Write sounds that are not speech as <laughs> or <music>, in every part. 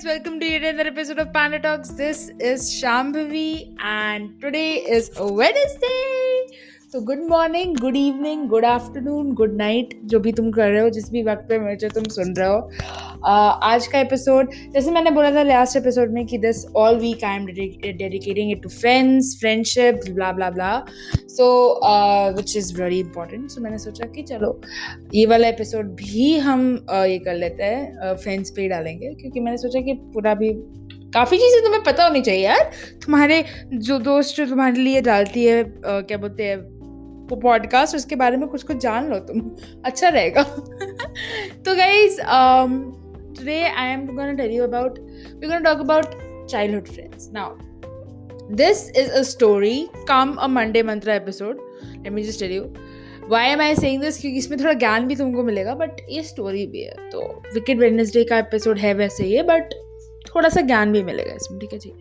guys, welcome to yet another episode of Panda Talks. This is Shambhavi, and today is Wednesday. तो good morning good evening good afternoon good night जो भी तुम कर रहे हो जिस भी वक्त पे मुझे तुम सुन रहे हो। uh, आज का एपिसोड जैसे मैंने बोला था लास्ट एपिसोड में कि this all week I am dedicating it to friends friendship blah blah blah so which is very important so मैंने सोचा कि चलो ये वाला एपिसोड भी हम uh, ये कर लेते हैं फ्रेंड्स uh, पे ही डालेंगे। क्योंकि मैंने सोचा कि पूरा भी काफ़ी चीज़ें तुम्हें पता होनी चाहिए यार। तुम्हारे जो दोस्त जो तुम्हारे लिए डालती है uh, क्या बोलते हैं वो पॉडकास्ट उसके बारे में कुछ कुछ जान लो तुम। अच्छा रहेगा। <laughs> तो guys today I am gonna tell you about we gonna talk about childhood friends now this is a story come a Monday mantra episode let me just tell you why am I saying this क्योंकि इसमें थोड़ा ज्ञान भी तुमको मिलेगा but ये story भी है। तो विकेट वेडनेसडे का एपिसोड है वैसे ये बट थोड़ा सा ज्ञान भी मिलेगा इसमें ठीक है जी?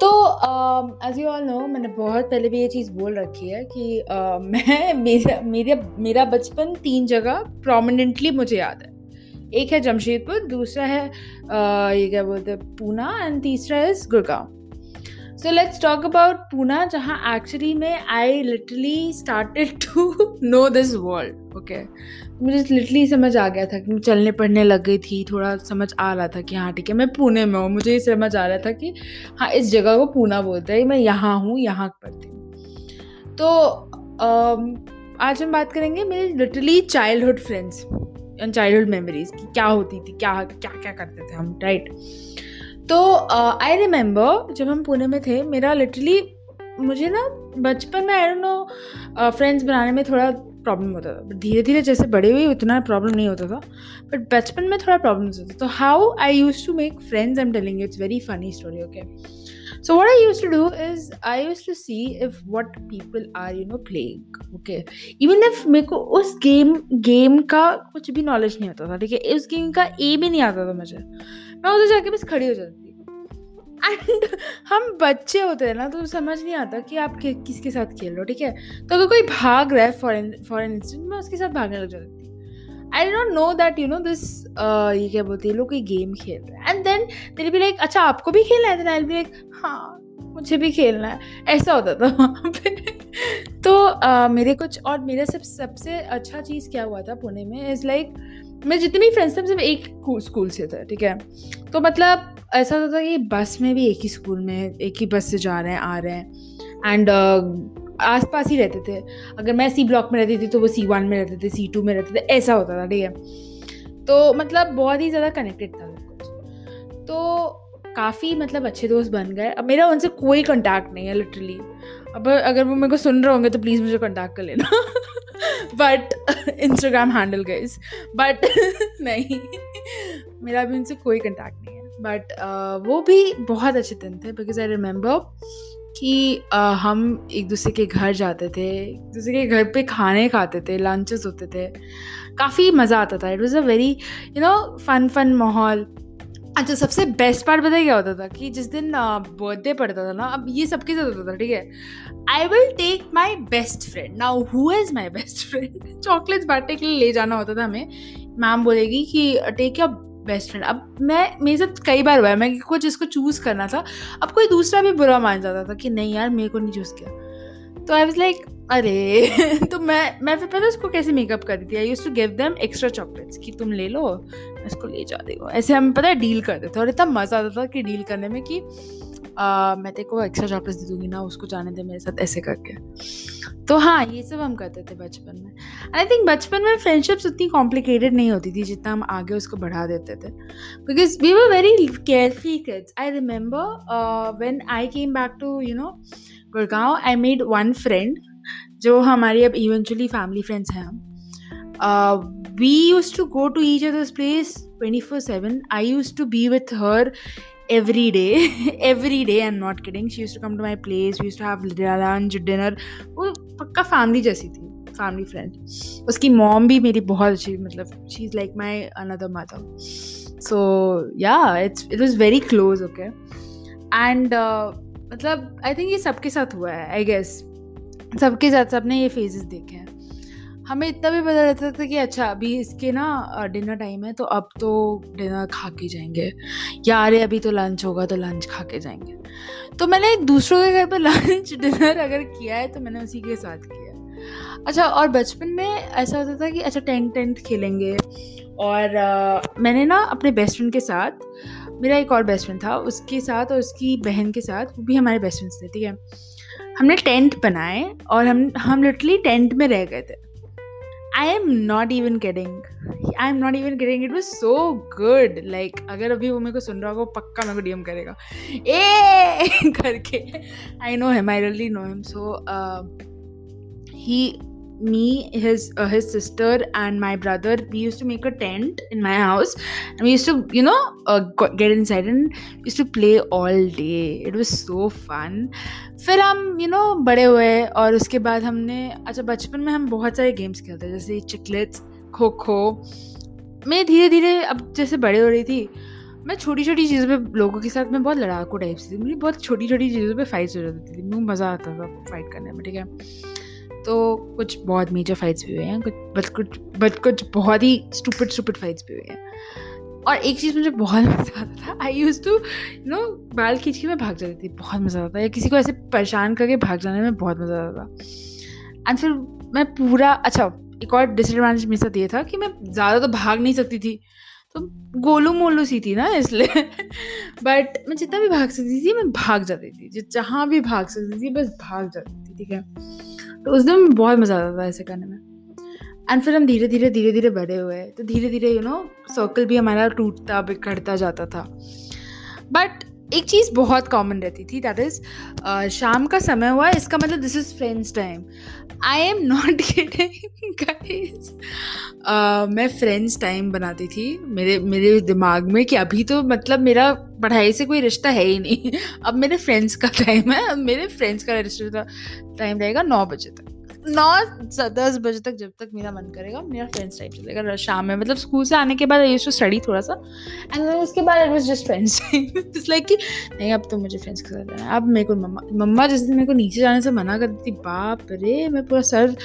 तो एज यू ऑल नो मैंने बहुत पहले भी ये चीज़ बोल रखी है कि uh, <laughs> मैं मेरा मेरा मेरा बचपन तीन जगह प्रोमिनेंटली मुझे याद है। एक है जमशेदपुर दूसरा है uh, ये क्या बोलते हैं पूना एंड तीसरा है Gurgaon. So let's talk about Poona जहाँ एक्चुअली में I literally started to know this world okay मुझे लिटरली समझ आ गया था कि चलने पढ़ने लग गई थी, थोड़ा समझ आ रहा था कि हाँ ठीक है, मैं पुणे में हूँ। मुझे ये समझ आ रहा था कि हाँ इस जगह को पूना बोलते हैं, मैं यहाँ हूँ, यहाँ पढ़ती हूँ तो आज हम बात करेंगे मेरे literally childhood friends and childhood memories की क्या होती थी, क्या क्या क्या करते थे हम राइट तो आई रिमेंबर जब हम पुणे में थे, मेरा लिटरली मुझे ना बचपन में आई डोंट नो फ्रेंड्स बनाने में थोड़ा प्रॉब्लम होता था। बट धीरे धीरे जैसे बड़े हुए, उतना प्रॉब्लम नहीं होता था। बट बचपन में थोड़ा प्रॉब्लम्स होता था। तो how I use to make friends I am telling it's very funny story okay so what i used to do is i used to see if what people are, you know, playing, okay? Even if मेरे को उस game game का कुछ भी knowledge नहीं आता था, ठीक है? उस गेम का ए भी नहीं आता था मुझे। मैं उधर जाके बस खड़ी हो जाती एंड <laughs> हम बच्चे होते हैं ना तो समझ नहीं आता कि आप किसके साथ खेल रहे हो, ठीक है? तो अगर कोई भाग रहा है फॉर फॉर इंस्टेंट मैं उसके साथ भागने लग जाती I don't know that you know this ये क्या बोलते हैं लोग कोई गेम खेल रहे हैं। एंड देन तेरे भी लाइक अच्छा आपको भी खेलना है? आई भी लाइक हाँ मुझे भी खेलना है। ऐसा होता था वहाँ पे। <laughs> तो uh, मेरे कुछ और मेरा सब सबसे अच्छा चीज़ क्या हुआ था पुणे में इज़ लाइक like, मैं जितने भी फ्रेंड्स थे सब एक स्कूल से थे ठीक है? तो मतलब ऐसा होता था कि बस में भी एक ही स्कूल में एक ही बस से जा रहे हैं आ रहे हैं। एंड uh, आस पास ही रहते थे। अगर मैं सी ब्लॉक में रहती थी तो वो सी वन में रहते थे सी टू में रहते थे ऐसा होता था ठीक है? तो मतलब बहुत ही ज़्यादा कनेक्टेड था सब कुछ। तो काफ़ी मतलब अच्छे दोस्त बन गए। अब मेरा उनसे कोई कॉन्टैक्ट नहीं है लिटरली अब अगर वो मेरे को सुन रहे होंगे तो प्लीज़ मुझे कॉन्टैक्ट कर लेना। But Instagram handle guys but नहीं। मेरा भी उनसे कोई कॉन्टैक्ट नहीं है। बट uh, वो भी बहुत अच्छे दिन थे बिकॉज़ आई रिमेंबर कि uh, हम एक दूसरे के घर जाते थे एक दूसरे के घर पे खाने खाते थे लंचेस होते थे। काफ़ी मज़ा आता था। It was a very you know fun fun माहौल। अच्छा सबसे बेस्ट पार्ट पता क्या होता था कि जिस दिन बर्थडे पड़ता था ना अब ये सबके साथ होता था ठीक है? I will take my best friend now who is my best friend chocolates बांटने के लिए ले जाना होता था हमें। मैम बोलेगी कि टेक योर बेस्ट फ्रेंड अब मैं, मेरे साथ कई बार हुआ है, मैं को जिसको चूज़ करना था, अब कोई दूसरा भी बुरा मान जाता था कि नहीं यार, मेरे को नहीं चूज़ किया। तो आई वॉज़ लाइक अरे <laughs> तो मैं मैं फिर पता उसको कैसे मेकअप करती थी? I use to give them extra chocolates कि तुम ले लो, मैं इसको ले जा देगा ऐसे हम पता है डील करते थे और इतना मज़ा आता था कि डील करने में कि आ, मैं तेरे को एक्स्ट्रा चॉकलेट्स दे दूँगी ना उसको जाने दे मेरे साथ ऐसे करके। तो हाँ ये सब हम करते थे बचपन में। आई थिंक बचपन में फ्रेंडशिप्स उतनी कॉम्प्लिकेटेड नहीं होती थी जितना हम आगे उसको बढ़ा देते थे। Because we were very carefree kids I remember when I came back to you know Gurgaon I made one friend जो हमारी अब इवेंचुअली फैमिली फ्रेंड्स हैं हम। We use to go to each others place twenty four seven I use to be with her every day <laughs> every day, i'm not kidding. She used to come to my place. We used to have lunch, dinner. वो पक्का family जैसी थी family friend उसकी mom भी मेरी बहुत अच्छी मतलब she is like my another mother so या it's it was very close okay and मतलब आई थिंक ये सबके साथ हुआ है आई गेस सबके साथ, सबने ये फेजेस देखे हैं. हमें इतना भी पता रहता था कि अच्छा अभी इसके ना डिनर टाइम है तो अब तो डिनर खा के जाएँगे। या अरे अभी तो लंच होगा तो लंच खा के जाएँगे। तो मैंने दूसरों के घर पर लंच डिनर अगर किया है तो मैंने उसी के साथ किया अच्छा और बचपन में ऐसा होता था कि अच्छा टेंट टेंट खेलेंगे। और आ, मैंने ना अपने बेस्ट फ्रेंड के साथ मेरा एक और बेस्ट फ्रेंड था उसके साथ और उसकी बहन के साथ वो भी हमारे बेस्ट फ्रेंड्स थे ठीक है? हमने टेंट बनाए और हम हम लिटरली टेंट में रह गए थे। I am not even kidding I am not even kidding it was so good like अगर अभी वो मेरे को सुन रहा होगा, वो पक्का मेरे को डीएम करेगा। ए, <laughs> करके। I know him I really know him so he me his uh, his sister and my brother we used to make a tent in my house. And we used to you know uh, get inside and used to play all day. It was so fun. फिर हम you know बड़े हुए और उसके बाद हमने अच्छा बचपन में हम बहुत सारे गेम्स खेलते जैसे चिकलेट्स खो खो मैं धीरे धीरे अब जैसे बड़े हो रही थी मैं छोटी छोटी चीज़ों पे लोगों के साथ मैं बहुत लड़ाकू टाइप से थी। मुझे बहुत छोटी छोटी चीज़ों पे फाइट्स हो जाती थी। मुझे मज़ा आता था फाइट करने में ठीक है? तो कुछ बहुत मेजर फाइट्स भी हुए हैं, कुछ बट कुछ बट कुछ बहुत ही स्टूपिड स्टूपिड फाइट्स भी हुए हैं। और एक चीज़ मुझे बहुत <laughs> मज़ा आता था I use to you know बाल खींच के मैं भाग जाती थी, बहुत मज़ा आता था, या किसी को ऐसे परेशान करके भाग जाने में बहुत मज़ा आता था। एंड फिर मैं पूरा अच्छा एक और डिसएडवांटेज मेरे साथ ये था कि मैं ज़्यादा तो भाग नहीं सकती थी तो गोलू मोलू सी थी ना, इसलिए। <laughs> बट मैं जितना भी भाग सकती थी, मैं भाग जाती थी, जहाँ भी भाग सकती थी, बस भाग जाती थी, ठीक है? तो उस दिन बहुत मज़ा आता था ऐसे करने में। एंड फिर हम धीरे धीरे धीरे धीरे बड़े हुए। तो धीरे धीरे यू नो सर्कल भी हमारा टूटता, बिखरता जाता था। बट एक चीज़ बहुत कॉमन रहती थी दैट इज़ शाम का समय हुआ, इसका मतलब this is friends time I am not getting मैं फ्रेंड्स टाइम बनाती थी, मेरे मेरे दिमाग में कि अभी तो मतलब मेरा पढ़ाई से कोई रिश्ता है ही नहीं। <laughs> अब मेरे फ्रेंड्स का टाइम है, अब मेरे फ्रेंड्स का रिश्ता टाइम रहेगा नौ बजे तक। नौ दस बजे तक जब तक मेरा मन करेगा, मेरा फ्रेंड्स टाइम चलेगा शाम में मतलब स्कूल से आने के बाद आई टू स्टडी थोड़ा सा एंड देन उसके बाद it was just friends time it's like कि, नहीं, अब तो मुझे फ्रेंड्स के साथ है। अब मेरे को मम्मा मम्मा जिस दिन मेरे को नीचे जाने से मना करती थी बाप रे, मैं पूरा सर,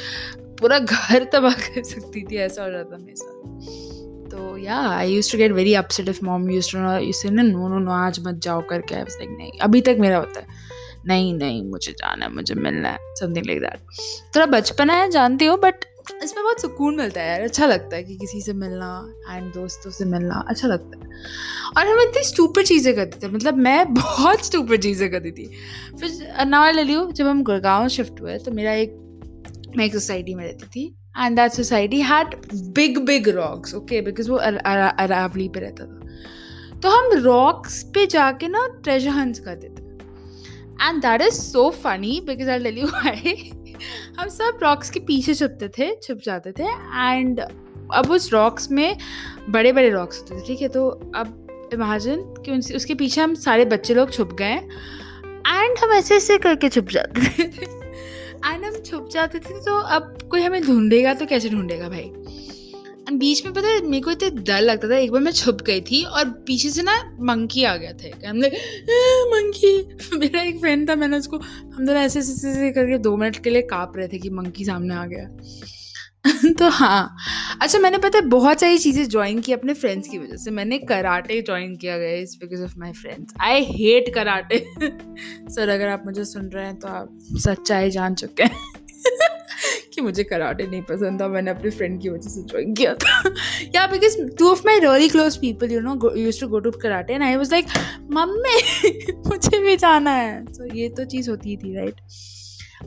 पूरा घर तबाह कर सकती थी, ऐसा हो जाता मेरे साथ। तो या I use to get very upset if mom use to no no no आज मत जाओ करके। आई लाइक नहीं, अभी तक मेरा होता है। नहीं नहीं, मुझे जाना है, मुझे मिलना है समथिंग लाइक दैट थोड़ा बचपना है, जानती हो बट इसमें बहुत सुकून मिलता है यार अच्छा लगता है कि किसी से मिलना एंड दोस्तों से मिलना अच्छा लगता है। और हम इतनी स्टूपर चीज़ें करते थे मतलब मैं <laughs> बहुत स्टूपर चीज़ें करती थी। फिर नाव ले लियो, जब हम गुड़गांव शिफ्ट हुए तो मेरा एक, मैं एक सोसाइटी में रहती थी and that society had big big rocks okay because वो अरावली पे रहता था। तो हम रॉक्स पे जाके ना ट्रेजर हंस करते थे। And that is so funny because I tell you why हम सब रॉक्स के पीछे छुपते थे, छुप जाते थे एंड अब उस रॉक्स में बड़े बड़े रॉक्स होते थे, ठीक है? तो अब इमेजिन कि उनसे, उसके पीछे हम सारे बच्चे लोग छुप गए एंड हम ऐसे ऐसे करके छुप जाते थे। एंड हम छुप जाते थे तो अब कोई हमें ढूंढेगा तो कैसे ढूंढेगा भाई? एंड बीच में पता है, मेरे को इतना डर लगता था, एक बार मैं छुप गई थी और पीछे से ना मंकी आ गया था हम लोग मंकी <laughs> मेरा एक फ्रेंड था, मैंने उसको, हम दोनों ऐसे ऐसे ऐसे करके दो मिनट के लिए काँप रहे थे कि मंकी सामने आ गया। <laughs> तो हाँ। अच्छा मैंने पता है बहुत सारी चीज़ें ज्वाइन की अपने फ्रेंड्स की वजह से। मैंने कराटे ज्वाइन किया गया इस because of my friends I hate karate sir अगर आप मुझे सुन रहे हैं तो आप सच्चाई जान चुके हैं। <laughs> कि मुझे कराटे नहीं पसंद था मैंने अपने फ्रेंड की वजह से ज्वाइन किया था। या because two of my really close people you know use to go to karate and I was like mummy <laughs> मुझे भी जाना है। तो so, ये तो चीज़ होती थी राइट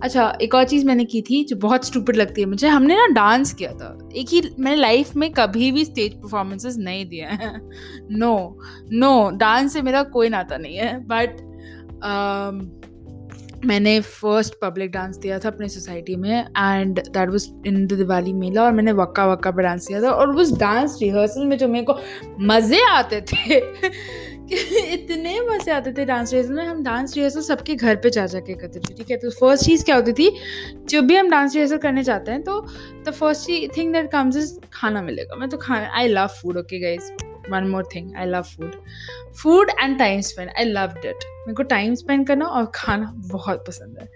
अच्छा एक और चीज़ मैंने की थी जो बहुत स्टूपिड लगती है मुझे। हमने ना डांस किया था। एक ही मैंने लाइफ में कभी भी स्टेज परफॉर्मेंसेस नहीं दिए हैं। नो नो डांस से मेरा कोई नाता नहीं है। बट मैंने फ़र्स्ट पब्लिक डांस दिया था अपने सोसाइटी में and that was in the Diwali mela और मैंने वक्का वक्का पर डांस किया था, और उस डांस रिहर्सल में जो मेरे को मज़े आते थे, <laughs> इतने मज़े आते थे डांस रिहर्सल में, हम डांस रिहर्सल सबके घर पे जा जा के करते थे, ठीक है? तो फ़र्स्ट चीज़ क्या होती थी, जब भी हम डांस रिहर्सल करने जाते हैं तो the first thing that comes is खाना मिलेगा। मैं तो खाना I love food okay guys one more thing I love food food and time spend I love it मेरे को टाइम स्पेंड करना और खाना बहुत पसंद है।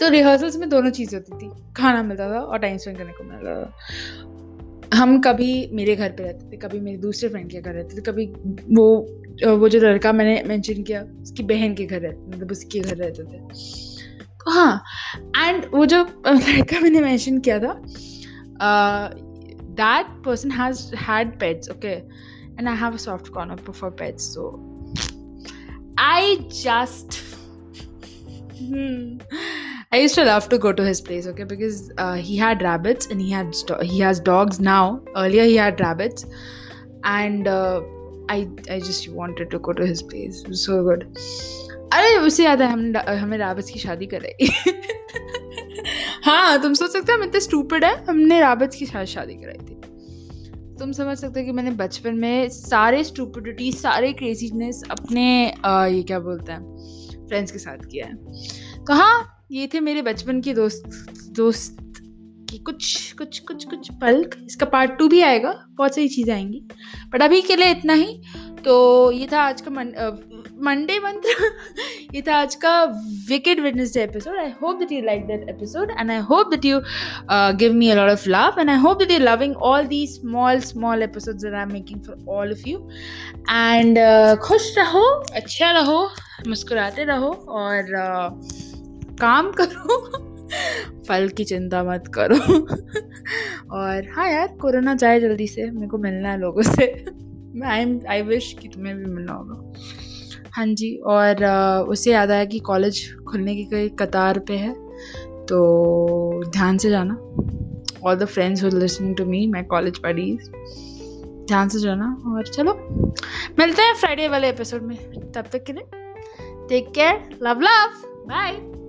तो रिहर्सल्स में दोनों चीज़ें होती थी। खाना मिलता था और टाइम स्पेंड करने को मिलता था। हम कभी मेरे घर पे रहते थे, कभी मेरे दूसरे फ्रेंड के घर रहते थे, कभी वो वो जो लड़का मैंने मेंशन किया, उसकी बहन के घर रहते मतलब उसके घर रहते थे। तो हाँ एंड वो जो लड़का मैंने मेंशन किया था that person has had pets okay And I have a soft corner for pets so I just I used to love to go to his place, okay, because uh, he had rabbits and he had he has dogs now. Earlier he had rabbits, and uh, I I just wanted to go to his place. It was so good. अरे उसे याद है हम हमें राबत की शादी कर रही <laughs> हाँ तुम सोच सकते हो हम इतने स्टूपिड है हमने राबत की शादी कराई थी तुम समझ सकते हो कि मैंने बचपन में सारे स्टूपिडिटी सारे क्रेजीनेस अपने आ, ये क्या बोलते हैं फ्रेंड्स के साथ किया है। तो हाँ ये थे मेरे बचपन के दोस्त दोस्त की कुछ कुछ कुछ कुछ पल इसका पार्ट टू भी आएगा बहुत सारी चीज़ें आएँगी। बट अभी के लिए इतना ही। तो ये था आज का मंडे मंत्र। <laughs> ये था आज का wicked Wednesday episode I hope that you like that episode and I hope that you give me a of love and I hope that you loving all the small small episodes that I am making for all of you and खुश रहो अच्छा रहो मुस्कुराते रहो और uh, काम करो। <laughs> फल की चिंता मत करो। और हाँ यार, कोरोना जाए जल्दी से, मेरे को मिलना है लोगों से। मैं आई एम आई विश कि तुम्हें भी मिलना होगा। हाँ जी, और उससे याद आया कि कॉलेज खुलने की कोई कतार पे है तो ध्यान से जाना। All the friends who listening to me my college पढ़ीज ध्यान से जाना और चलो, मिलते हैं फ्राइडे वाले एपिसोड में। तब तक के लिए take care love love bye